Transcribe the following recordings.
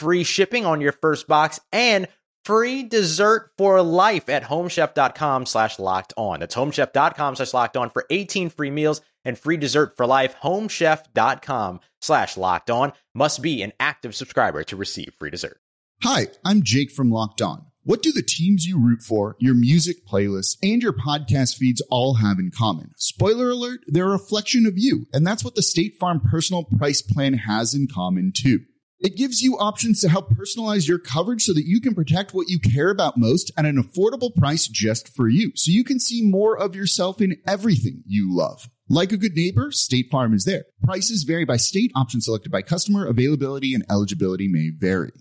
free shipping on your first box and free dessert for life at homechef.com slash locked on. That's homechef.com slash locked on for 18 free meals and free dessert for life. Homechef.com slash locked on must be an active subscriber to receive free dessert. Hi, I'm Jake from Locked On. What do the teams you root for, your music playlists, and your podcast feeds all have in common? Spoiler alert, they're a reflection of you, and that's what the State Farm Personal Price Plan has in common too. It gives you options to help personalize your coverage so that you can protect what you care about most at an affordable price just for you. So you can see more of yourself in everything you love. Like a good neighbor, State Farm is there. Prices vary by state, options selected by customer, availability and eligibility may vary.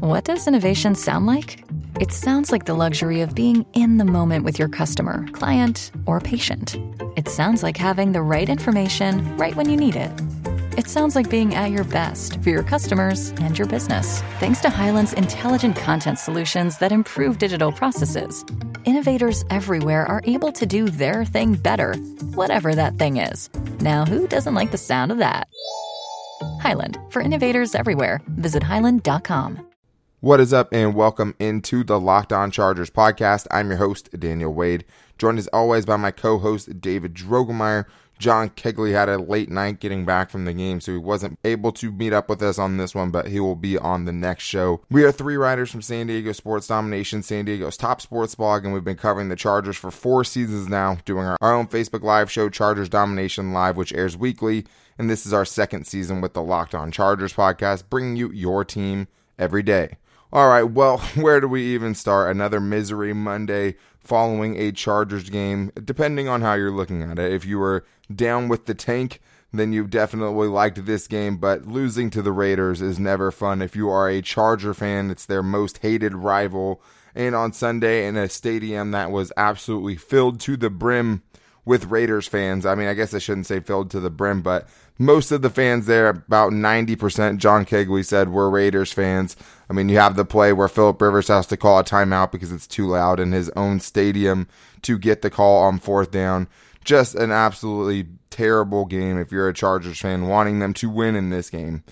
What does innovation sound like? It sounds like the luxury of being in the moment with your customer, client, or patient. It sounds like having the right information right when you need it it sounds like being at your best for your customers and your business. Thanks to Hyland's intelligent content solutions that improve digital processes, innovators everywhere are able to do their thing better, whatever that thing is. Now, who doesn't like the sound of that? Hyland, for innovators everywhere, visit hyland.com. What is up, and welcome into the Locked On Chargers podcast. I'm your host, Daniel Wade, joined as always by my co host, David Drogemeyer. John Kegley had a late night getting back from the game, so he wasn't able to meet up with us on this one, but he will be on the next show. We are three writers from San Diego Sports Domination, San Diego's top sports blog, and we've been covering the Chargers for four seasons now, doing our, our own Facebook Live show, Chargers Domination Live, which airs weekly. And this is our second season with the Locked On Chargers podcast, bringing you your team every day. All right, well, where do we even start? Another misery Monday following a Chargers game, depending on how you're looking at it. If you were down with the tank, then you definitely liked this game, but losing to the Raiders is never fun. If you are a Charger fan, it's their most hated rival. And on Sunday, in a stadium that was absolutely filled to the brim with Raiders fans. I mean, I guess I shouldn't say filled to the brim, but most of the fans there, about 90%, John Kegley said, were Raiders fans. I mean, you have the play where Philip Rivers has to call a timeout because it's too loud in his own stadium to get the call on fourth down. Just an absolutely terrible game if you're a Chargers fan wanting them to win in this game.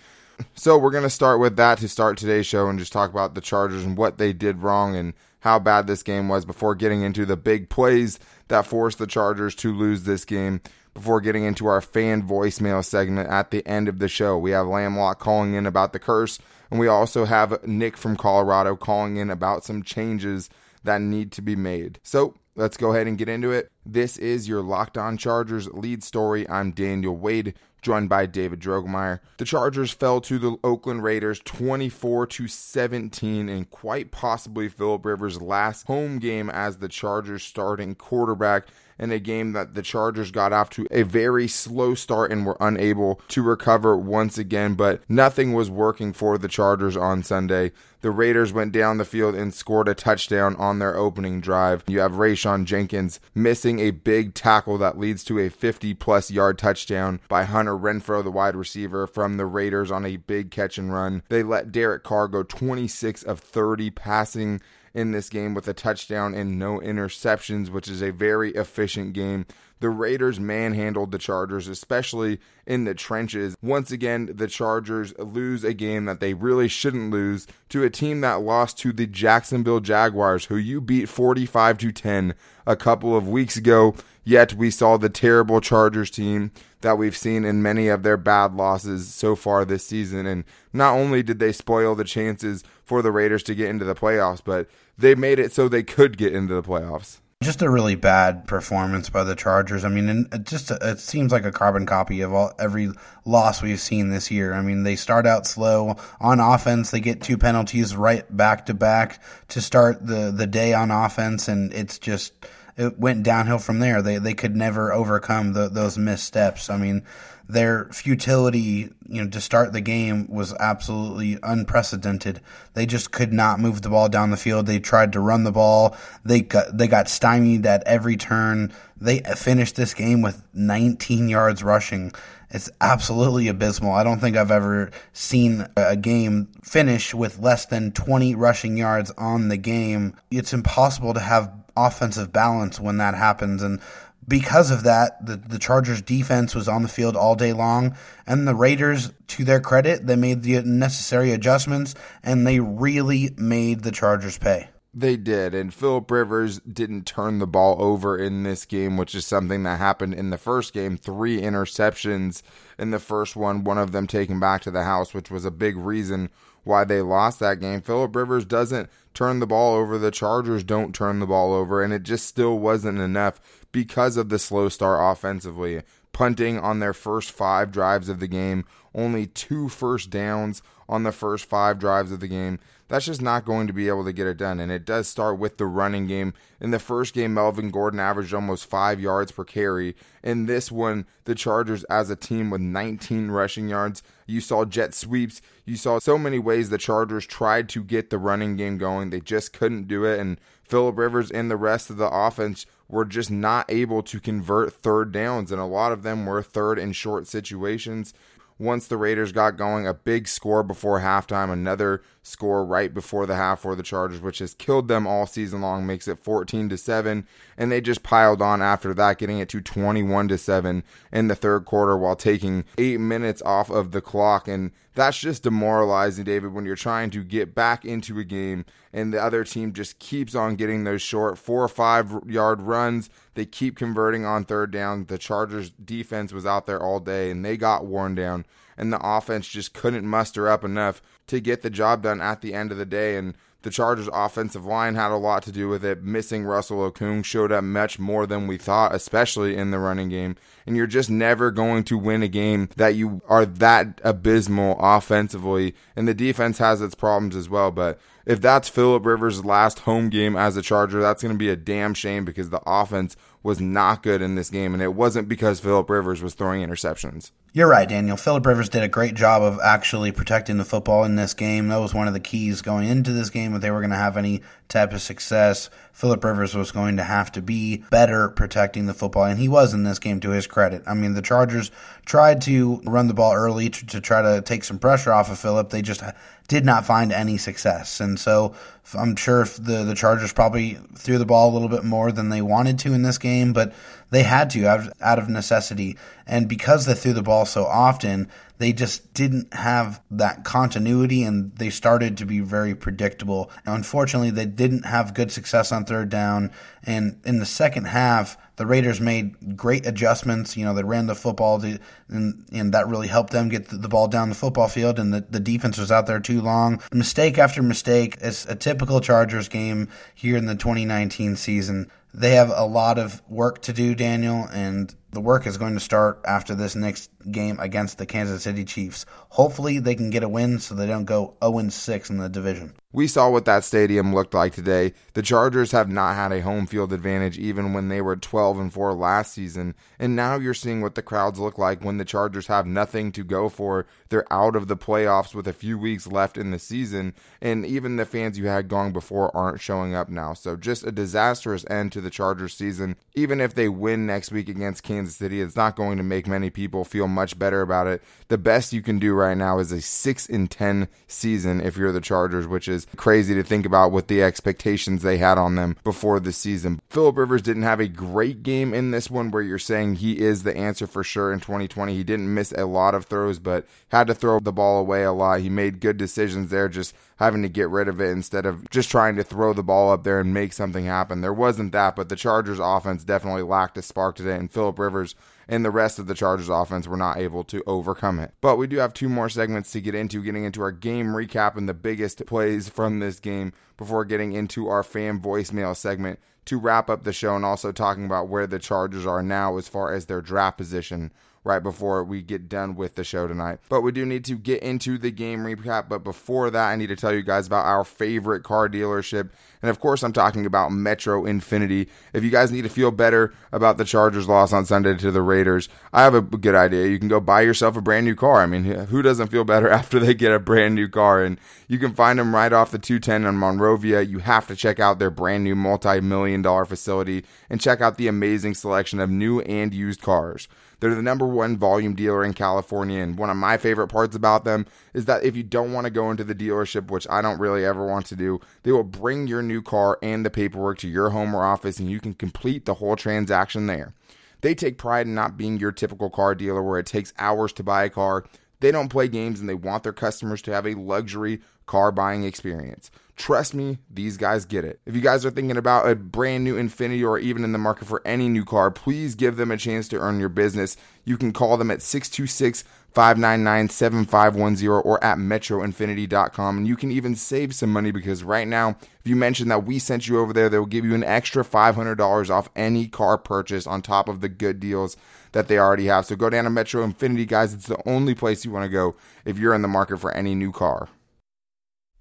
So we're going to start with that to start today's show and just talk about the Chargers and what they did wrong and how bad this game was before getting into the big plays that forced the Chargers to lose this game before getting into our fan voicemail segment at the end of the show. We have Lamlock calling in about the curse, and we also have Nick from Colorado calling in about some changes that need to be made. So let's go ahead and get into it. This is your Locked On Chargers lead story. I'm Daniel Wade joined by David Drogemeyer. The Chargers fell to the Oakland Raiders 24 to 17 in quite possibly Philip Rivers' last home game as the Chargers starting quarterback in a game that the Chargers got off to a very slow start and were unable to recover once again, but nothing was working for the Chargers on Sunday. The Raiders went down the field and scored a touchdown on their opening drive. You have Rayshawn Jenkins missing a big tackle that leads to a 50 plus yard touchdown by Hunter Renfrow, the wide receiver from the Raiders, on a big catch and run. They let Derek Carr go 26 of 30 passing in this game with a touchdown and no interceptions, which is a very efficient game. The Raiders manhandled the Chargers, especially in the trenches. Once again, the Chargers lose a game that they really shouldn't lose to a team that lost to the Jacksonville Jaguars, who you beat 45 to 10 a couple of weeks ago. Yet we saw the terrible Chargers team that we've seen in many of their bad losses so far this season. And not only did they spoil the chances for the Raiders to get into the playoffs, but they made it so they could get into the playoffs. Just a really bad performance by the Chargers. I mean, it just it seems like a carbon copy of all every loss we've seen this year. I mean, they start out slow on offense. They get two penalties right back to back to start the the day on offense, and it's just it went downhill from there. They they could never overcome the, those missteps. I mean, their futility, you know, to start the game was absolutely unprecedented. They just could not move the ball down the field. They tried to run the ball. They got they got stymied at every turn. They finished this game with 19 yards rushing. It's absolutely abysmal. I don't think I've ever seen a game finish with less than 20 rushing yards on the game. It's impossible to have offensive balance when that happens and because of that, the, the Chargers defense was on the field all day long, and the Raiders, to their credit, they made the necessary adjustments and they really made the Chargers pay. They did, and Philip Rivers didn't turn the ball over in this game, which is something that happened in the first game. Three interceptions in the first one, one of them taken back to the house, which was a big reason why they lost that game. Philip Rivers doesn't turn the ball over. The Chargers don't turn the ball over, and it just still wasn't enough because of the slow start offensively. Punting on their first five drives of the game, only two first downs on the first five drives of the game. That's just not going to be able to get it done. And it does start with the running game. In the first game, Melvin Gordon averaged almost five yards per carry. In this one, the Chargers as a team with 19 rushing yards. You saw jet sweeps. You saw so many ways the Chargers tried to get the running game going. They just couldn't do it. And Philip Rivers and the rest of the offense were just not able to convert third downs, and a lot of them were third and short situations once the Raiders got going. A big score before halftime, another score right before the half for the Chargers, which has killed them all season long, makes it 14 to 7. And they just piled on after that, getting it to 21 to 7 in the third quarter while taking eight minutes off of the clock. And that's just demoralizing, David, when you're trying to get back into a game and the other team just keeps on getting those short four or five yard runs. They keep converting on third down. The Chargers defense was out there all day and they got worn down, and the offense just couldn't muster up enough to get the job done at the end of the day. And the Chargers' offensive line had a lot to do with it. Missing Russell Okung showed up much more than we thought, especially in the running game. And you're just never going to win a game that you are that abysmal offensively. And the defense has its problems as well. But if that's Philip Rivers' last home game as a Charger, that's going to be a damn shame because the offense was not good in this game. And it wasn't because Philip Rivers was throwing interceptions. You're right, Daniel. Philip Rivers did a great job of actually protecting the football in this game. That was one of the keys going into this game. If they were going to have any type of success, Philip Rivers was going to have to be better protecting the football, and he was in this game to his credit. I mean, the Chargers tried to run the ball early to, to try to take some pressure off of Philip. They just uh, did not find any success, and so I'm sure the the Chargers probably threw the ball a little bit more than they wanted to in this game, but they had to out of, out of necessity. And because they threw the ball so often, they just didn't have that continuity and they started to be very predictable. Unfortunately, they didn't have good success on third down. And in the second half, the Raiders made great adjustments. You know, they ran the football, to, and, and that really helped them get the, the, ball down the football field, and the, the defense was out there too long. Mistake after mistake. It's a typical Chargers game here in the 2019 season. They have a lot of work to do, Daniel, and the work is going to start after this next game against the Kansas City Chiefs. Hopefully, they can get a win so they don't go 0 6 in the division. We saw what that stadium looked like today. The Chargers have not had a home field advantage even when they were 12 and 4 last season, and now you're seeing what the crowds look like when the Chargers have nothing to go for. They're out of the playoffs with a few weeks left in the season, and even the fans you had going before aren't showing up now. So just a disastrous end to the Chargers season. Even if they win next week against Kansas City, it's not going to make many people feel much better about it. The best you can do right now is a 6 and 10 season if you're the Chargers, which is crazy to think about with the expectations they had on them before the season. Philip Rivers didn't have a great game in this one where you're saying he is the answer for sure in 2020. He didn't miss a lot of throws, but had to throw the ball away a lot. He made good decisions there, just having to get rid of it instead of just trying to throw the ball up there and make something happen. There wasn't that, but the Chargers offense definitely lacked a spark today, and Philip Rivers and the rest of the Chargers offense were not able to overcome it. But we do have two more segments to get into, getting into our game recap and the biggest plays from this game before getting into our fan voicemail segment to wrap up the show and also talking about where the Chargers are now as far as their draft position right before we get done with the show tonight. But we do need to get into the game recap. But before that, I need to tell you guys about our favorite car dealership. And of course, I'm talking about Metro Infiniti. If you guys need to feel better about the Chargers' loss on Sunday to the Raiders, I have a good idea. You can go buy yourself a brand new car. I mean, who doesn't feel better after they get a brand new car? And you can find them right off the 210 on Monrovia. You have to check out their brand new multi million dollar facility and check out the amazing selection of new and used cars. They're the number one volume dealer in California. And one of my favorite parts about them is that if you don't want to go into the dealership, which I don't really ever want to do, they will bring your new car and the paperwork to your home or office and you can complete the whole transaction there. They take pride in not being your typical car dealer where it takes hours to buy a car. They don't play games and they want their customers to have a luxury car buying experience. Trust me, these guys get it. If you guys are thinking about a brand new Infiniti or even in the market for any new car, please give them a chance to earn your business. You can call them at 626 599 7510 or at metroinfiniti.com. And you can even save some money because right now, if you mention that we sent you over there, they will give you an extra $500 off any car purchase on top of the good deals that they already have. So go down to Metro Infiniti, guys. It's the only place you want to go if you're in the market for any new car.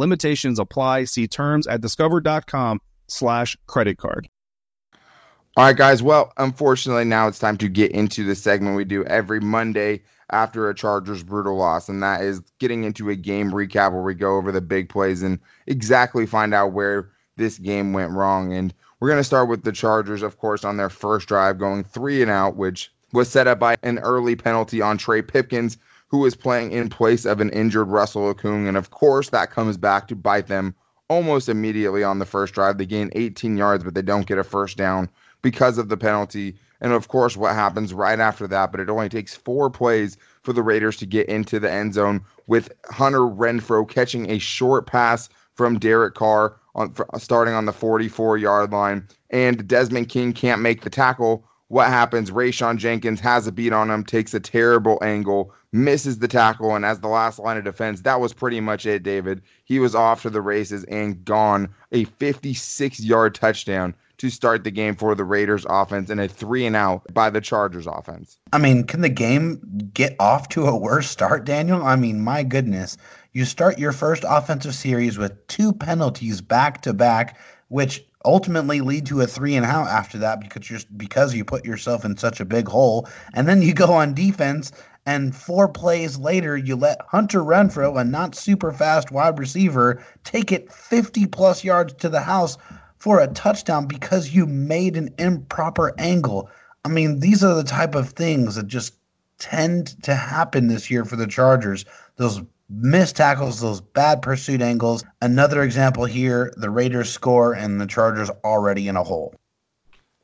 Limitations apply. See terms at discover.com slash credit card. All right, guys. Well, unfortunately, now it's time to get into the segment we do every Monday after a Chargers brutal loss, and that is getting into a game recap where we go over the big plays and exactly find out where this game went wrong. And we're going to start with the Chargers, of course, on their first drive, going three and out, which was set up by an early penalty on Trey Pipkins who was playing in place of an injured Russell Okung. And of course, that comes back to bite them almost immediately on the first drive. They gain 18 yards, but they don't get a first down because of the penalty. And of course, what happens right after that, but it only takes four plays for the Raiders to get into the end zone with Hunter Renfrow catching a short pass from Derek Carr on starting on the 44 yard line. And Desmond King can't make the tackle. What happens? Rayshawn Jenkins has a beat on him, takes a terrible angle, misses the tackle, and as the last line of defense, that was pretty much it, David. He was off to the races and gone. A 56 yard touchdown to start the game for the Raiders offense and a three and out by the Chargers offense. I mean, can the game get off to a worse start, Daniel? I mean, my goodness. You start your first offensive series with two penalties back to back, which ultimately lead to a three and out after that because you're because you put yourself in such a big hole. And then you go on defense and four plays later, you let Hunter Renfrow, a not super fast wide receiver, take it 50 plus yards to the house for a touchdown because you made an improper angle. I mean, these are the type of things that just tend to happen this year for the Chargers. Those missed tackles, those bad pursuit angles. Another example here the Raiders score and the Chargers already in a hole.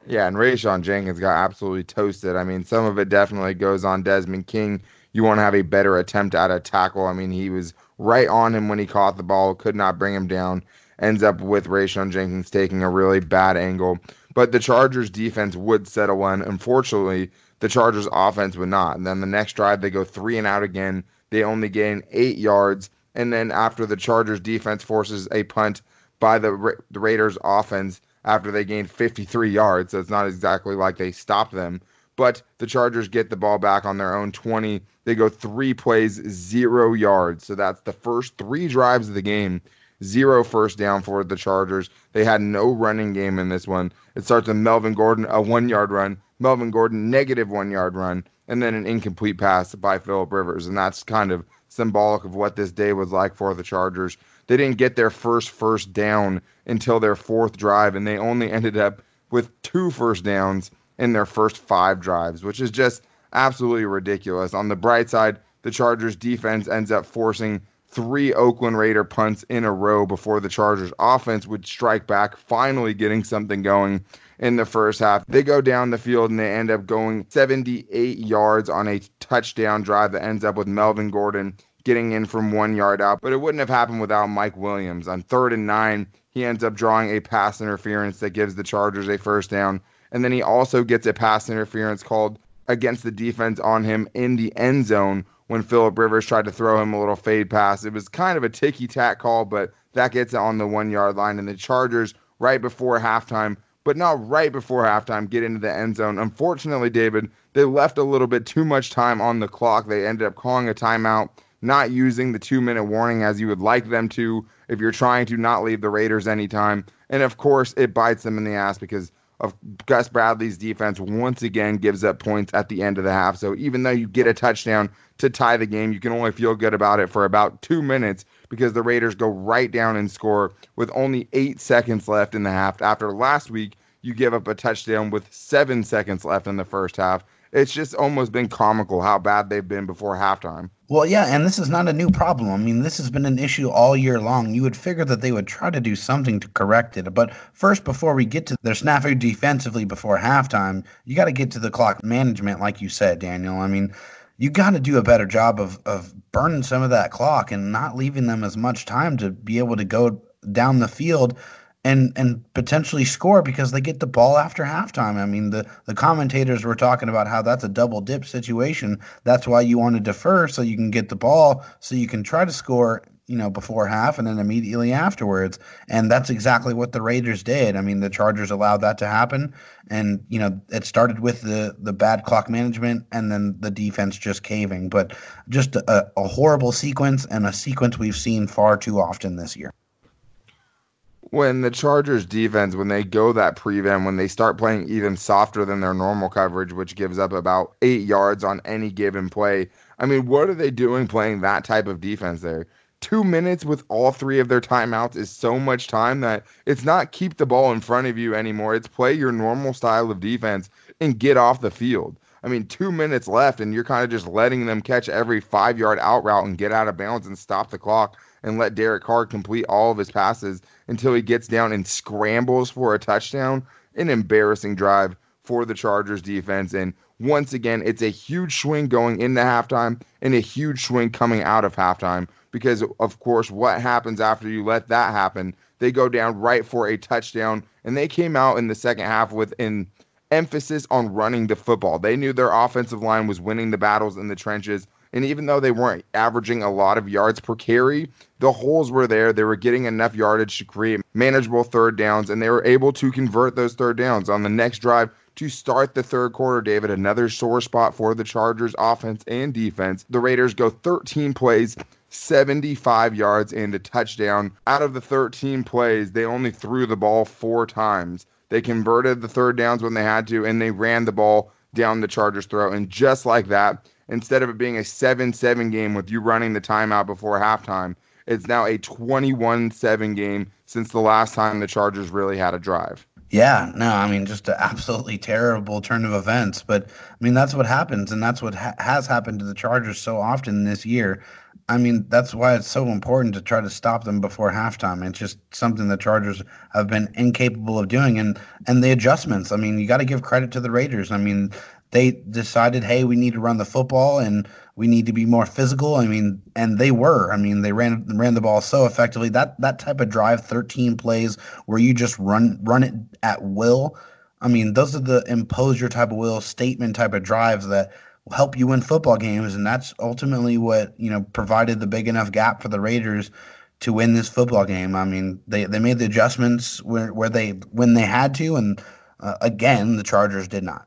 Yeah, and Rayshawn Jenkins got absolutely toasted. I mean, some of it definitely goes on Desmond King. You want to have a better attempt at a tackle. I mean, he was right on him when he caught the ball, could not bring him down. Ends up with Rayshawn Jenkins taking a really bad angle. But the Chargers defense would settle one. Unfortunately, the Chargers offense would not. And then the next drive, they go three and out again. They only gain eight yards. And then after the Chargers defense forces a punt by the, Ra- the Raiders offense, after they gained 53 yards. So it's not exactly like they stopped them. But the Chargers get the ball back on their own 20. They go three plays, zero yards. So that's the first three drives of the game. Zero first down for the Chargers. They had no running game in this one. It starts with Melvin Gordon, a one yard run. Melvin Gordon, negative one yard run. And then an incomplete pass by Philip Rivers. And that's kind of symbolic of what this day was like for the Chargers. They didn't get their first first down until their fourth drive, and they only ended up with two first downs in their first five drives, which is just absolutely ridiculous. On the bright side, the Chargers defense ends up forcing three Oakland Raider punts in a row before the Chargers offense would strike back, finally getting something going in the first half. They go down the field and they end up going 78 yards on a touchdown drive that ends up with Melvin Gordon getting in from one yard out. But it wouldn't have happened without Mike Williams. On third and nine, he ends up drawing a pass interference that gives the Chargers a first down. And then he also gets a pass interference called against the defense on him in the end zone when Philip Rivers tried to throw him a little fade pass. It was kind of a ticky tack call, but that gets it on the one yard line. And the Chargers, right before halftime, but not right before halftime, get into the end zone. Unfortunately, David, they left a little bit too much time on the clock. They ended up calling a timeout, not using the two minute warning as you would like them to if you're trying to not leave the Raiders anytime. And of course, it bites them in the ass because of Gus Bradley's defense once again gives up points at the end of the half. So even though you get a touchdown to tie the game, you can only feel good about it for about two minutes because the Raiders go right down and score with only eight seconds left in the half. After last week, you give up a touchdown with seven seconds left in the first half. It's just almost been comical how bad they've been before halftime. Well, yeah, and this is not a new problem. I mean, this has been an issue all year long. You would figure that they would try to do something to correct it. But first, before we get to their snafu defensively before halftime, you got to get to the clock management, like you said, Daniel. I mean, you got to do a better job of, of burning some of that clock and not leaving them as much time to be able to go down the field and and potentially score because they get the ball after halftime. I mean, the the commentators were talking about how that's a double dip situation. That's why you want to defer so you can get the ball so you can try to score, you know, before half and then immediately afterwards. And that's exactly what the Raiders did. I mean, the Chargers allowed that to happen and, you know, it started with the the bad clock management and then the defense just caving, but just a, a horrible sequence and a sequence we've seen far too often this year when the Chargers defense, when they go that prevent, when they start playing even softer than their normal coverage, which gives up about eight yards on any given play, I mean, what are they doing playing that type of defense there? Two minutes with all three of their timeouts is so much time that it's not keep the ball in front of you anymore. It's play your normal style of defense and get off the field. I mean, two minutes left, and you're kind of just letting them catch every five yard out route and get out of bounds and stop the clock and let Derek Carr complete all of his passes until he gets down and scrambles for a touchdown. An embarrassing drive for the Chargers defense. And once again, it's a huge swing going into halftime and a huge swing coming out of halftime because, of course, what happens after you let that happen? They go down right for a touchdown, and they came out in the second half with an emphasis on running the football. They knew their offensive line was winning the battles in the trenches and even though they weren't averaging a lot of yards per carry, the holes were there. They were getting enough yardage to create manageable third downs, and they were able to convert those third downs on the next drive to start the third quarter, David. Another sore spot for the Chargers offense and defense. The Raiders go 13 plays, 75 yards, and a touchdown. Out of the 13 plays, they only threw the ball four times. They converted the third downs when they had to, and they ran the ball down the Chargers' throat. And just like that, instead of it being a 7 7 game with you running the timeout before halftime, it's now a 21 7 game since the last time the Chargers really had a drive. Yeah, no, I mean, just an absolutely terrible turn of events. But I mean, that's what happens, and that's what ha- has happened to the Chargers so often this year. I mean, that's why it's so important to try to stop them before halftime. It's just something the Chargers have been incapable of doing, and and the adjustments. I mean, you got to give credit to the Raiders. I mean, they decided, hey, we need to run the football and we need to be more physical. I mean, and they were. I mean, they ran ran the ball so effectively. That that type of drive, 13 plays where you just run run it at will. I mean, those are the impose your type of will statement type of drives that help you win football games, and that's ultimately what you know provided the big enough gap for the Raiders to win this football game. I mean, they they made the adjustments where where they when they had to, and uh, again, the Chargers did not.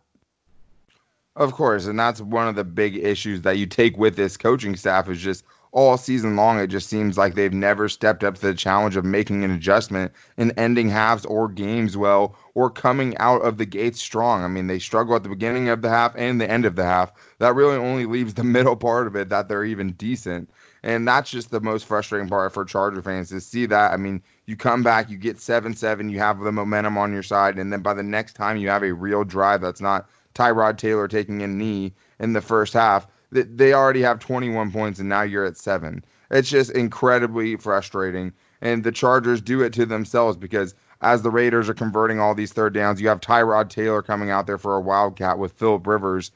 Of course, and that's one of the big issues that you take with this coaching staff is just all season long it just seems like they've never stepped up to the challenge of making an adjustment and ending halves or games well or coming out of the gates strong. I mean, they struggle at the beginning of the half and the end of the half. That really only leaves the middle part of it that they're even decent. And that's just the most frustrating part for Charger fans to see that. I mean, you come back, you get 7 7, you have the momentum on your side, and then by the next time you have a real drive that's not Tyrod Taylor taking a knee in the first half. They already have 21 points, and now you're at seven. It's just incredibly frustrating. And the Chargers do it to themselves because as the Raiders are converting all these third downs, you have Tyrod Taylor coming out there for a wildcat with Philip Rivers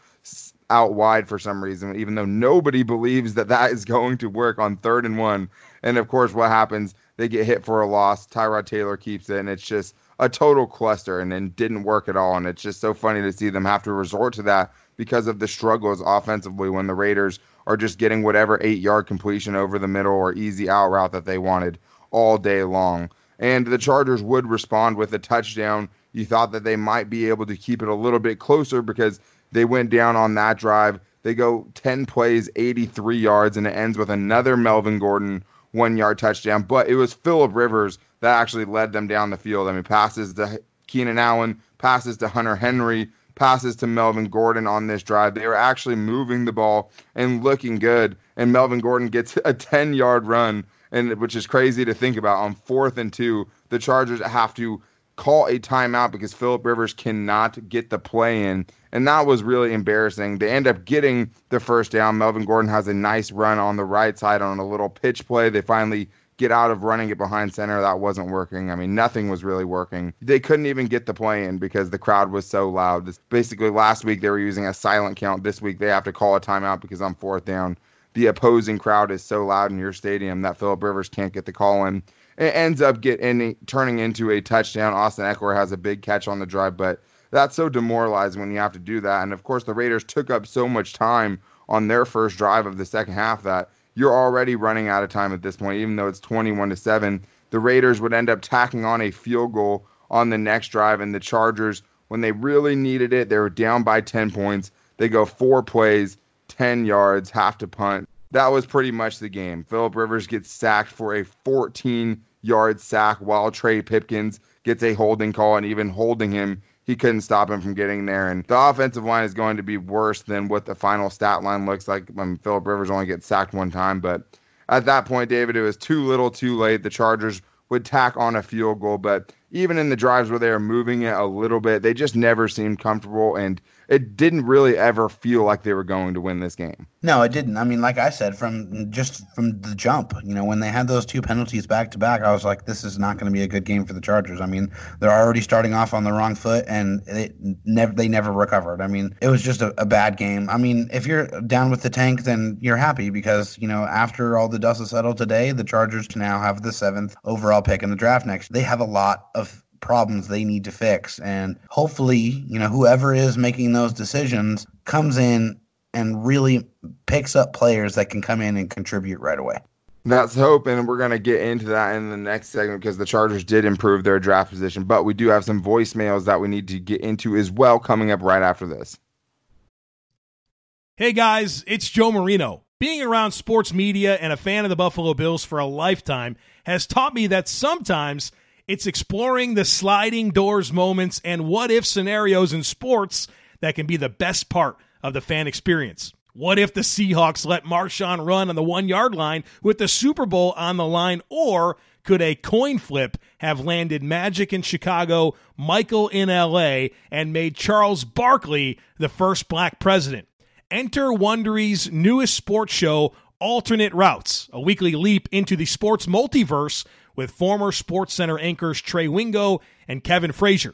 out wide for some reason, even though nobody believes that that is going to work on third and one. And of course, what happens? They get hit for a loss. Tyrod Taylor keeps it, and it's just a total cluster and then didn't work at all. And it's just so funny to see them have to resort to that because of the struggles offensively when the Raiders are just getting whatever eight yard completion over the middle or easy out route that they wanted all day long. And the Chargers would respond with a touchdown. You thought that they might be able to keep it a little bit closer because they went down on that drive. They go 10 plays, 83 yards, and it ends with another Melvin Gordon one yard touchdown. But it was Philip Rivers that actually led them down the field. I mean, passes to Keenan Allen, passes to Hunter Henry, passes to Melvin Gordon on this drive. They were actually moving the ball and looking good. And Melvin Gordon gets a 10 yard run, and which is crazy to think about on fourth and two. The Chargers have to call a timeout because Philip Rivers cannot get the play in. And that was really embarrassing. They end up getting the first down. Melvin Gordon has a nice run on the right side on a little pitch play. They finally get out of running it behind center. That wasn't working. I mean, nothing was really working. They couldn't even get the play in because the crowd was so loud. This, basically, last week they were using a silent count. This week they have to call a timeout because on fourth down, the opposing crowd is so loud in your stadium that Philip Rivers can't get the call in. It ends up getting turning into a touchdown. Austin Ekeler has a big catch on the drive, but that's so demoralizing when you have to do that. And of course, the Raiders took up so much time on their first drive of the second half that you're already running out of time at this point, even though it's 21 to 7. The Raiders would end up tacking on a field goal on the next drive, and the Chargers, when they really needed it, they were down by 10 points. They go four plays, 10 yards, have to punt that was pretty much the game. Philip Rivers gets sacked for a 14 yard sack while Trey Pipkins gets a holding call, and even holding him, he couldn't stop him from getting there. And the offensive line is going to be worse than what the final stat line looks like. when Philip Rivers only gets sacked one time, but at that point, David, it was too little, too late. The Chargers would tack on a field goal, but even in the drives where they were moving it a little bit, they just never seemed comfortable. And it didn't really ever feel like they were going to win this game. No, it didn't. I mean, like I said, from just from the jump, you know, when they had those two penalties back to back, I was like, this is not going to be a good game for the Chargers. I mean, they're already starting off on the wrong foot, and it never they never recovered. I mean, it was just a, a bad game. I mean, if you're down with the tank, then you're happy because you know after all the dust has settled today, the Chargers now have the seventh overall pick in the draft next. They have a lot of problems they need to fix. And hopefully, you know, whoever is making those decisions comes in and really picks up players that can come in and contribute right away. That's hope, and we're going to get into that in the next segment because the Chargers did improve their draft position. But we do have some voicemails that we need to get into as well coming up right after this. Hey guys, it's Joe Marino. Being around sports media and a fan of the Buffalo Bills for a lifetime has taught me that sometimes – it's exploring the sliding doors moments and what if scenarios in sports that can be the best part of the fan experience. What if the Seahawks let Marshawn run on the one yard line with the Super Bowl on the line? Or could a coin flip have landed Magic in Chicago, Michael in LA, and made Charles Barkley the first black president? Enter Wondery's newest sports show, Alternate Routes, a weekly leap into the sports multiverse with former Sports Center anchors Trey Wingo and Kevin Frazier.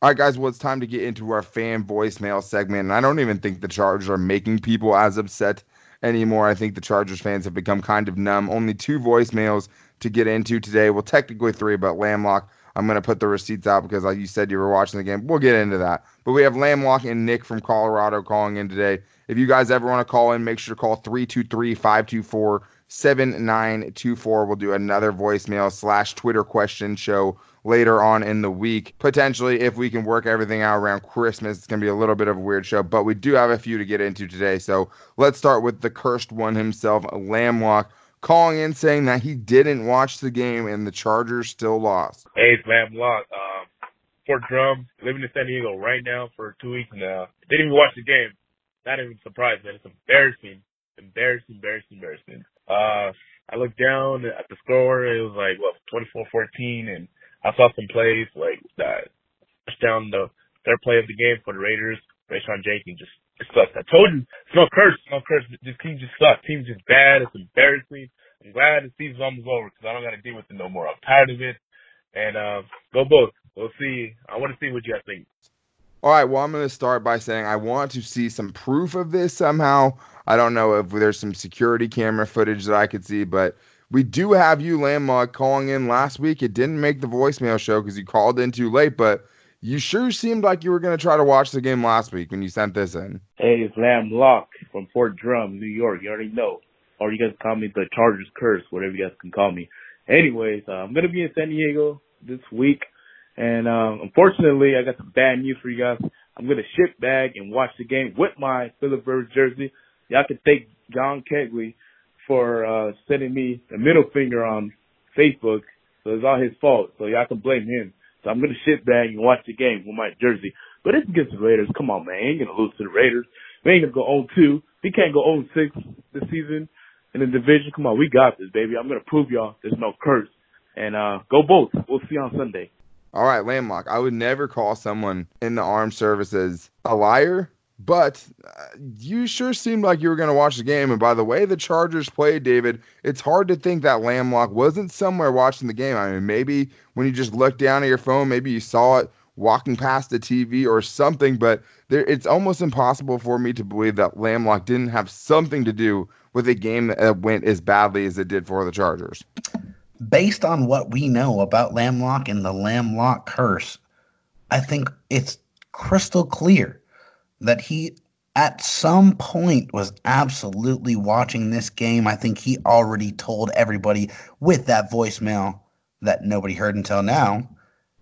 All right, guys, well, it's time to get into our fan voicemail segment. And I don't even think the Chargers are making people as upset anymore. I think the Chargers fans have become kind of numb. Only two voicemails to get into today. Well, technically three, but Lamlock, I'm going to put the receipts out because, like you said, you were watching the game. We'll get into that. But we have Lamlock and Nick from Colorado calling in today. If you guys ever want to call in, make sure to call 323 524 7924. We'll do another voicemail slash Twitter question show later on in the week. Potentially, if we can work everything out around Christmas, it's going to be a little bit of a weird show, but we do have a few to get into today. So let's start with the cursed one himself, Lamlock, calling in saying that he didn't watch the game and the Chargers still lost. Hey, it's Lamlock. Um, Fort Drum, living in San Diego right now for two weeks now. Didn't even watch the game. Not even surprised, man. It's embarrassing. Embarrassing, embarrassing, embarrassing. Uh, I looked down at the score. It was like, what, 24-14, and I saw some plays like that touchdown the third play of the game for the Raiders. Rayshawn Jenkins just it sucks. I told you, it's no curse, it's no curse. This team just sucks. Team's just bad. It's embarrassing. I'm glad the season's almost over because I don't got to deal with it no more. I'm tired of it. And uh, go Bolts. We'll see. I want to see what you guys think. All right. Well, I'm going to start by saying I want to see some proof of this somehow. I don't know if there's some security camera footage that I could see, but we do have you, Lamlock, calling in last week. It didn't make the voicemail show because you called in too late, but you sure seemed like you were going to try to watch the game last week when you sent this in. Hey, it's Lamlock from Fort Drum, New York. You already know. Or you guys call me the Chargers Curse, whatever you guys can call me. Anyways, uh, I'm going to be in San Diego this week. And uh, unfortunately, I got some bad news for you guys. I'm going to ship bag and watch the game with my Philip Rivers jersey. Y'all can thank John Kegley for uh, sending me a middle finger on Facebook. So it's all his fault. So y'all can blame him. So I'm gonna sit back and watch the game with my jersey. But it's against the Raiders. Come on, man. ain't gonna lose to the Raiders. We ain't gonna go 0-2. We can't go 0-6 this season in the division. Come on, we got this, baby. I'm gonna prove y'all there's no curse. And uh go Bolts. We'll see you on Sunday. All right, Lamlock. I would never call someone in the armed services a liar, but uh, you sure seemed like you were going to watch the game. And by the way the Chargers played, David, it's hard to think that Lamlock wasn't somewhere watching the game. I mean, maybe when you just looked down at your phone, maybe you saw it walking past the TV or something, but there, it's almost impossible for me to believe that Lamlock didn't have something to do with a game that went as badly as it did for the Chargers. Based on what we know about Lamlock and the Lamlock curse, I think it's crystal clear that he at some point was absolutely watching this game. I think he already told everybody with that voicemail that nobody heard until now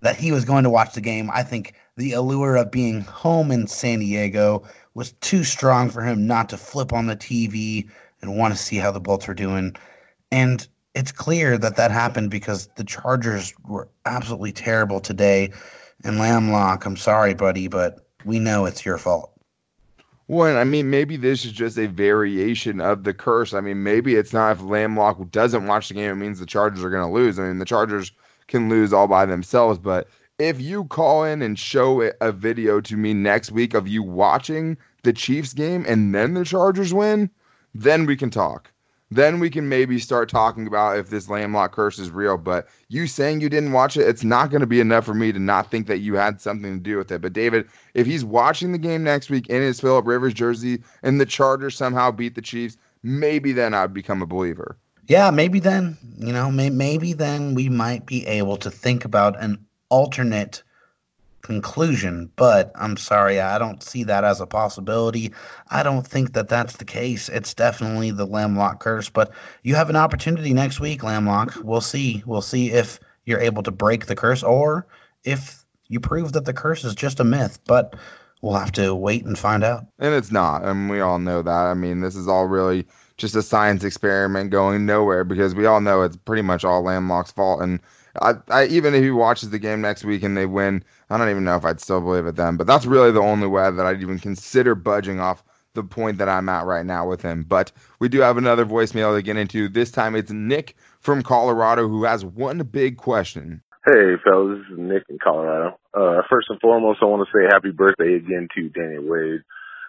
that he was going to watch the game. I think the allure of being home in San Diego was too strong for him not to flip on the TV and want to see how the Bolts were doing. And it's clear that that happened because the Chargers were absolutely terrible today. And Lamlock, I'm sorry, buddy, but we know it's your fault. Well, I mean, maybe this is just a variation of the curse. I mean, maybe it's not if Lamlock doesn't watch the game, it means the Chargers are going to lose. I mean, the Chargers can lose all by themselves, but if you call in and show a video to me next week of you watching the Chiefs game and then the Chargers win, then we can talk then we can maybe start talking about if this Lamlock curse is real. But you saying you didn't watch it, it's not going to be enough for me to not think that you had something to do with it. But David, if he's watching the game next week in his Philip Rivers jersey and the Chargers somehow beat the Chiefs, maybe then I'd become a believer. Yeah, maybe then, you know, may- maybe then we might be able to think about an alternate conclusion, but I'm sorry, I don't see that as a possibility. I don't think that that's the case. It's definitely the Lamlock curse, but you have an opportunity next week, Lamlock. We'll see. We'll see if you're able to break the curse or if you prove that the curse is just a myth, but we'll have to wait and find out. And it's not, and we all know that. I mean, this is all really just a science experiment going nowhere because we all know it's pretty much all Lamlock's fault and I, I, even if he watches the game next week and they win, I don't even know if I'd still believe it then. But that's really the only way that I'd even consider budging off the point that I'm at right now with him. But we do have another voicemail to get into. This time it's Nick from Colorado who has one big question. Hey, fellas, this is Nick in Colorado. Uh, first and foremost, I want to say happy birthday again to Daniel Wade.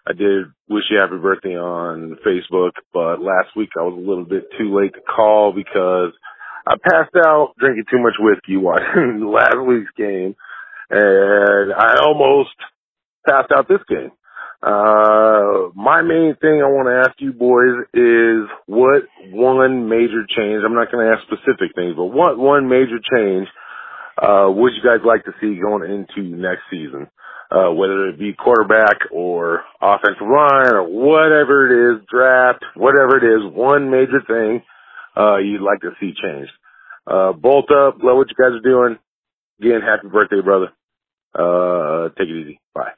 I did wish you happy birthday on Facebook, but last week I was a little bit too late to call because – I passed out drinking too much whiskey watching last week's game, and I almost passed out this game. Uh, my main thing I want to ask you boys is what one major change, I'm not going to ask specific things, but what one major change uh, would you guys like to see going into next season? Uh, whether it be quarterback or offensive line or whatever it is, draft, whatever it is, one major thing, uh, you'd like to see changed. Uh, bolt up, love what you guys are doing. Again, happy birthday, brother. Uh, take it easy. Bye.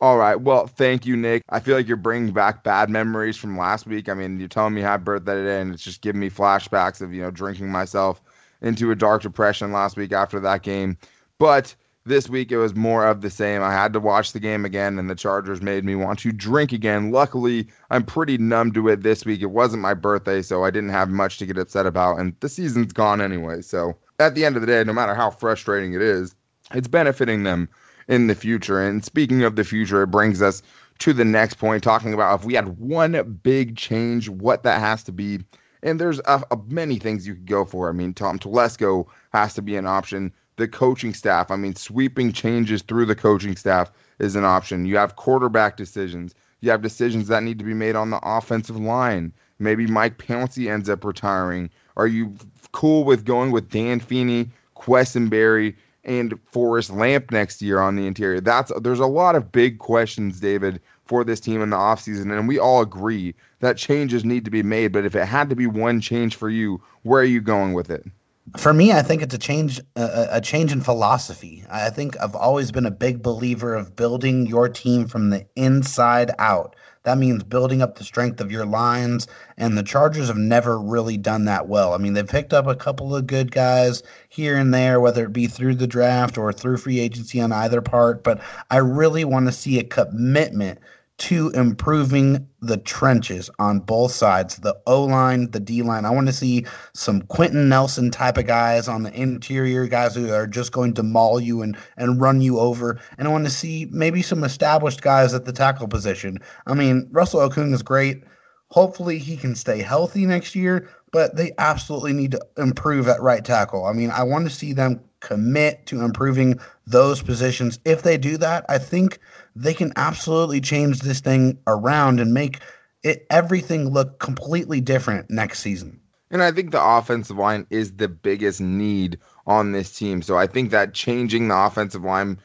All right. Well, thank you, Nick. I feel like you're bringing back bad memories from last week. I mean, you're telling me happy birthday today, and it's just giving me flashbacks of, you know, drinking myself into a dark depression last week after that game. But this week it was more of the same. I had to watch the game again, and the Chargers made me want to drink again. Luckily, I'm pretty numb to it this week. It wasn't my birthday, so I didn't have much to get upset about, and the season's gone anyway. So at the end of the day, no matter how frustrating it is, it's benefiting them in the future. And speaking of the future, it brings us to the next point, talking about if we had one big change, what that has to be. And there's a, many things you could go for. I mean, Tom Telesco has to be an option. The coaching staff, I mean, sweeping changes through the coaching staff is an option. You have quarterback decisions. You have decisions that need to be made on the offensive line. Maybe Mike Pouncey ends up retiring. Are you cool with going with Dan Feeney, Quessenberry, and Forrest Lamp next year on the interior. That's there's a lot of big questions, David, for this team in the offseason, and we all agree that changes need to be made. But if it had to be one change for you, where are you going with it? For me, I think it's a change a, a change in philosophy. I think I've always been a big believer of building your team from the inside out. That means building up the strength of your lines, and the Chargers have never really done that well. I mean, they've picked up a couple of good guys here and there, whether it be through the draft or through free agency on either part, but I really want to see a commitment to improving the trenches on both sides the O line, the D line. I want to see some Quenton Nelson type of guys on the interior, guys who are just going to maul you and, and run you over. And I want to see maybe some established guys at the tackle position. I mean, Russell Okung is great. Hopefully, he can stay healthy next year, but they absolutely need to improve at right tackle. I mean, I want to see them commit to improving those positions. If they do that, I think they can absolutely change this thing around and make it everything look completely different next season. And I think the offensive line is the biggest need on this team. So I think that changing the offensive line,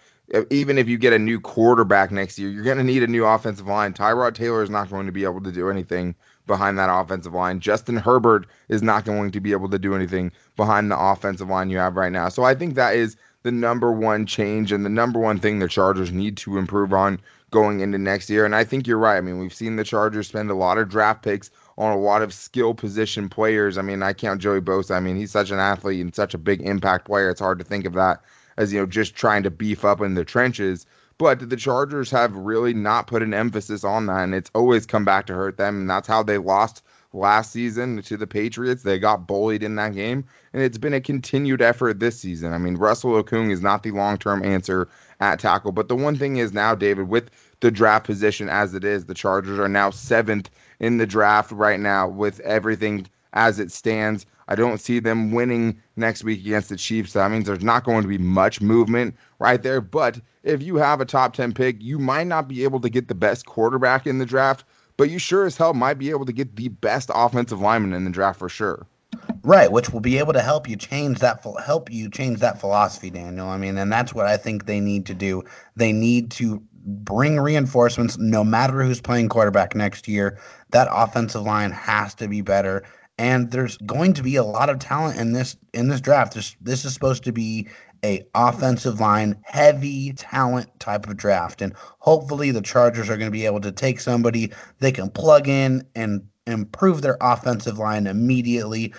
even if you get a new quarterback next year, you're going to need a new offensive line. Tyrod Taylor is not going to be able to do anything behind that offensive line. Justin Herbert is not going to be able to do anything behind the offensive line you have right now. So I think that is the number one change and the number one thing the Chargers need to improve on going into next year. And I think you're right. I mean, we've seen the Chargers spend a lot of draft picks on a lot of skill position players. I mean, I count Joey Bosa. I mean, he's such an athlete and such a big impact player. It's hard to think of that as, you know, just trying to beef up in the trenches. But the Chargers have really not put an emphasis on that, and it's always come back to hurt them. And that's how they lost last season to the Patriots. They got bullied in that game, and it's been a continued effort this season. I mean, Russell Okung is not the long term answer at tackle, but the one thing is now, David, with the draft position as it is, the Chargers are now seventh in the draft right now with everything as it stands. I don't see them winning next week against the Chiefs. That means there's not going to be much movement right there. But if you have a top 10 pick, you might not be able to get the best quarterback in the draft, but you sure as hell might be able to get the best offensive lineman in the draft for sure. Right, which will be able to help you change that help you change that philosophy, Daniel. I mean, and that's what I think they need to do. They need to bring reinforcements no matter who's playing quarterback next year. That offensive line has to be better and there's going to be a lot of talent in this in this draft. This this is supposed to be a offensive line heavy talent type of draft. And hopefully the Chargers are going to be able to take somebody they can plug in and improve their offensive line immediately.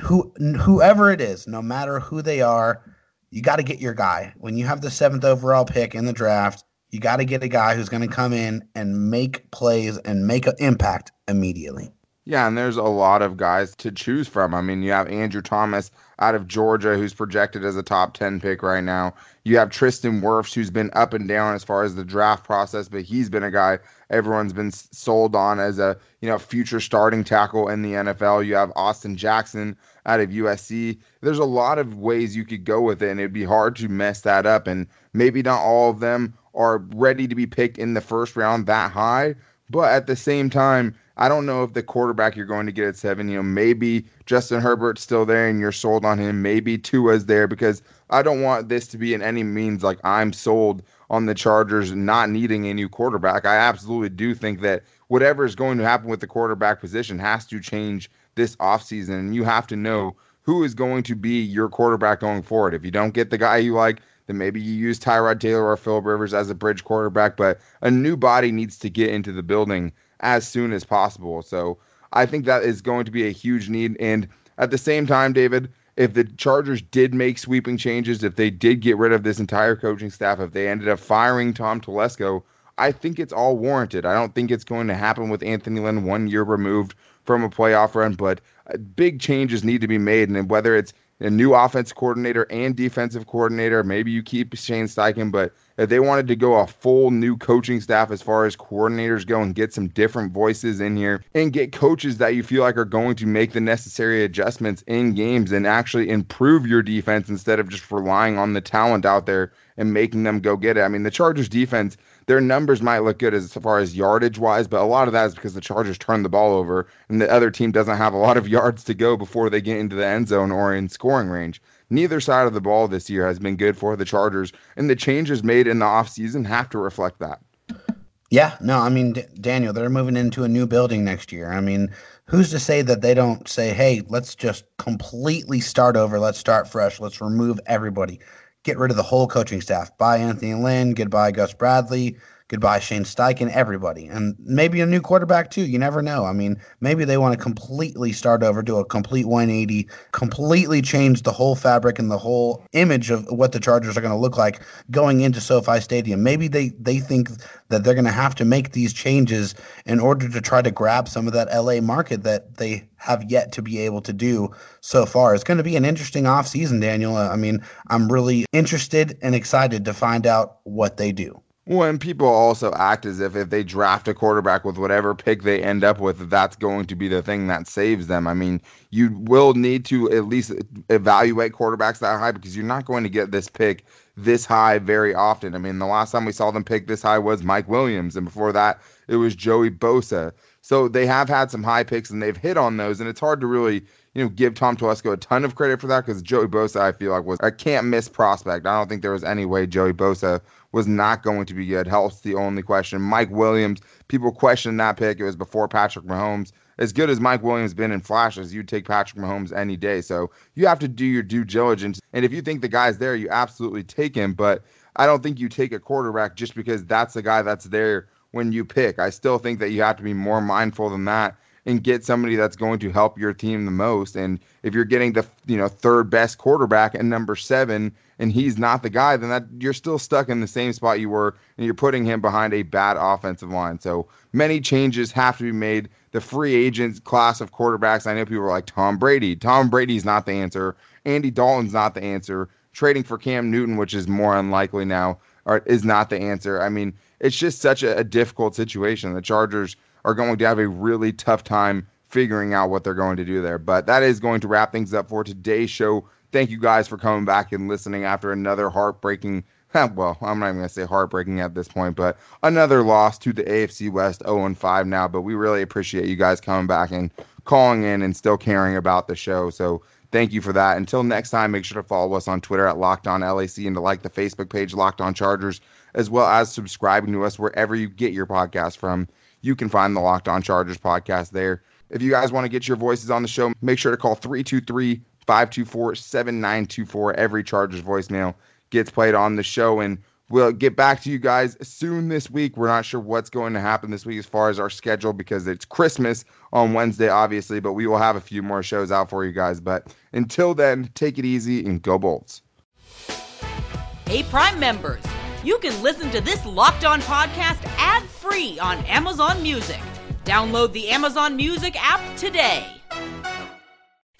Who whoever it is no matter who they are you got to get your guy. When you have the 7th overall pick in the draft you got to get a guy who's going to come in and make plays and make an impact immediately yeah, and there's a lot of guys to choose from. I mean, you have Andrew Thomas out of Georgia, who's projected as a top 10 pick right now. You have Tristan Wirfs, who's been up and down as far as the draft process, but he's been a guy everyone's been sold on as a you know future starting tackle in the NFL. You have Austin Jackson out of USC. There's a lot of ways you could go with it, and it'd be hard to mess that up. And maybe not all of them are ready to be picked in the first round that high. But at the same time, I don't know if the quarterback you're going to get at seven, you know, maybe Justin Herbert's still there and you're sold on him. Maybe Tua's there because I don't want this to be in any means like I'm sold on the Chargers not needing a new quarterback. I absolutely do think that whatever is going to happen with the quarterback position has to change this offseason. And you have to know who is going to be your quarterback going forward. If you don't get the guy you like, then maybe you use Tyrod Taylor or Philip Rivers as a bridge quarterback. But a new body needs to get into the building as soon as possible. So I think that is going to be a huge need. And at the same time, David, if the Chargers did make sweeping changes, if they did get rid of this entire coaching staff, if they ended up firing Tom Telesco, I think it's all warranted. I don't think it's going to happen with Anthony Lynn one year removed from a playoff run, but uh, big changes need to be made. And whether it's a new offense coordinator and defensive coordinator. Maybe you keep Shane Steichen, but if they wanted to go a full new coaching staff as far as coordinators go and get some different voices in here and get coaches that you feel like are going to make the necessary adjustments in games and actually improve your defense instead of just relying on the talent out there and making them go get it. I mean, the Chargers defense their numbers might look good as far as yardage wise, but a lot of that is because the Chargers turn the ball over and the other team doesn't have a lot of yards to go before they get into the end zone or in scoring range. Neither side of the ball this year has been good for the Chargers, and the changes made in the offseason have to reflect that. Yeah, no, I mean, D- Daniel, they're moving into a new building next year. I mean, who's to say that they don't say, hey, let's just completely start over. Let's start fresh. Let's remove everybody get rid of the whole coaching staff. Bye Anthony Lynn, goodbye Gus Bradley, goodbye Shane Steichen, everybody, and maybe a new quarterback too. You never know. I mean, maybe they want to completely start over, do a complete 180, completely change the whole fabric and the whole image of what the Chargers are going to look like going into SoFi Stadium. Maybe they they think that they're going to have to make these changes in order to try to grab some of that LA market that they have yet to be able to do so far. It's going to be an interesting offseason, Daniel. I mean, I'm really interested and excited to find out what they do. When people also act as if if they draft a quarterback with whatever pick they end up with, that's going to be the thing that saves them. I mean, you will need to at least evaluate quarterbacks that high because you're not going to get this pick this high very often. I mean, the last time we saw them pick this high was Mike Williams, and before that, it was Joey Bosa. So they have had some high picks and they've hit on those, and it's hard to really you know, give Tom Telesco a ton of credit for that because Joey Bosa, I feel like, was a can't miss prospect. I don't think there was any way Joey Bosa was not going to be good. Health's the only question. Mike Williams, people questioned that pick. It was before Patrick Mahomes. As good as Mike Williams been in flashes, you'd take Patrick Mahomes any day. So you have to do your due diligence. And if you think the guy's there, you absolutely take him. But I don't think you take a quarterback just because that's the guy that's there when you pick. I still think that you have to be more mindful than that and get somebody that's going to help your team the most. And if you're getting the you know third best quarterback at number seven and he's not the guy, then that you're still stuck in the same spot you were, and you're putting him behind a bad offensive line. So many changes have to be made. The free agents class of quarterbacks, I know people are like Tom Brady. Tom Brady's not the answer. Andy Dalton's not the answer. Trading for Cam Newton, which is more unlikely now, is not the answer. I mean, it's just such a, a difficult situation. The Chargers are going to have a really tough time figuring out what they're going to do there. But that is going to wrap things up for today's show. Thank you guys for coming back and listening after another heartbreaking, well, I'm not even going to say heartbreaking at this point, but another loss to the AFC West 0 5 now. But we really appreciate you guys coming back and calling in and still caring about the show. So thank you for that. Until next time, make sure to follow us on Twitter at Locked On LAC and to like the Facebook page Locked On Chargers, as well as subscribing to us wherever you get your podcast from you can find the Locked On Chargers podcast there. If you guys want to get your voices on the show, make sure to call 323 524 7924. Every Chargers voicemail gets played on the show. And we'll get back to you guys soon this week. We're not sure what's going to happen this week as far as our schedule because it's Christmas on Wednesday, obviously, but we will have a few more shows out for you guys. But until then, take it easy and go Bolts. Hey, Prime members you can listen to this Locked On podcast ad free on Amazon Music. Download the Amazon Music app today.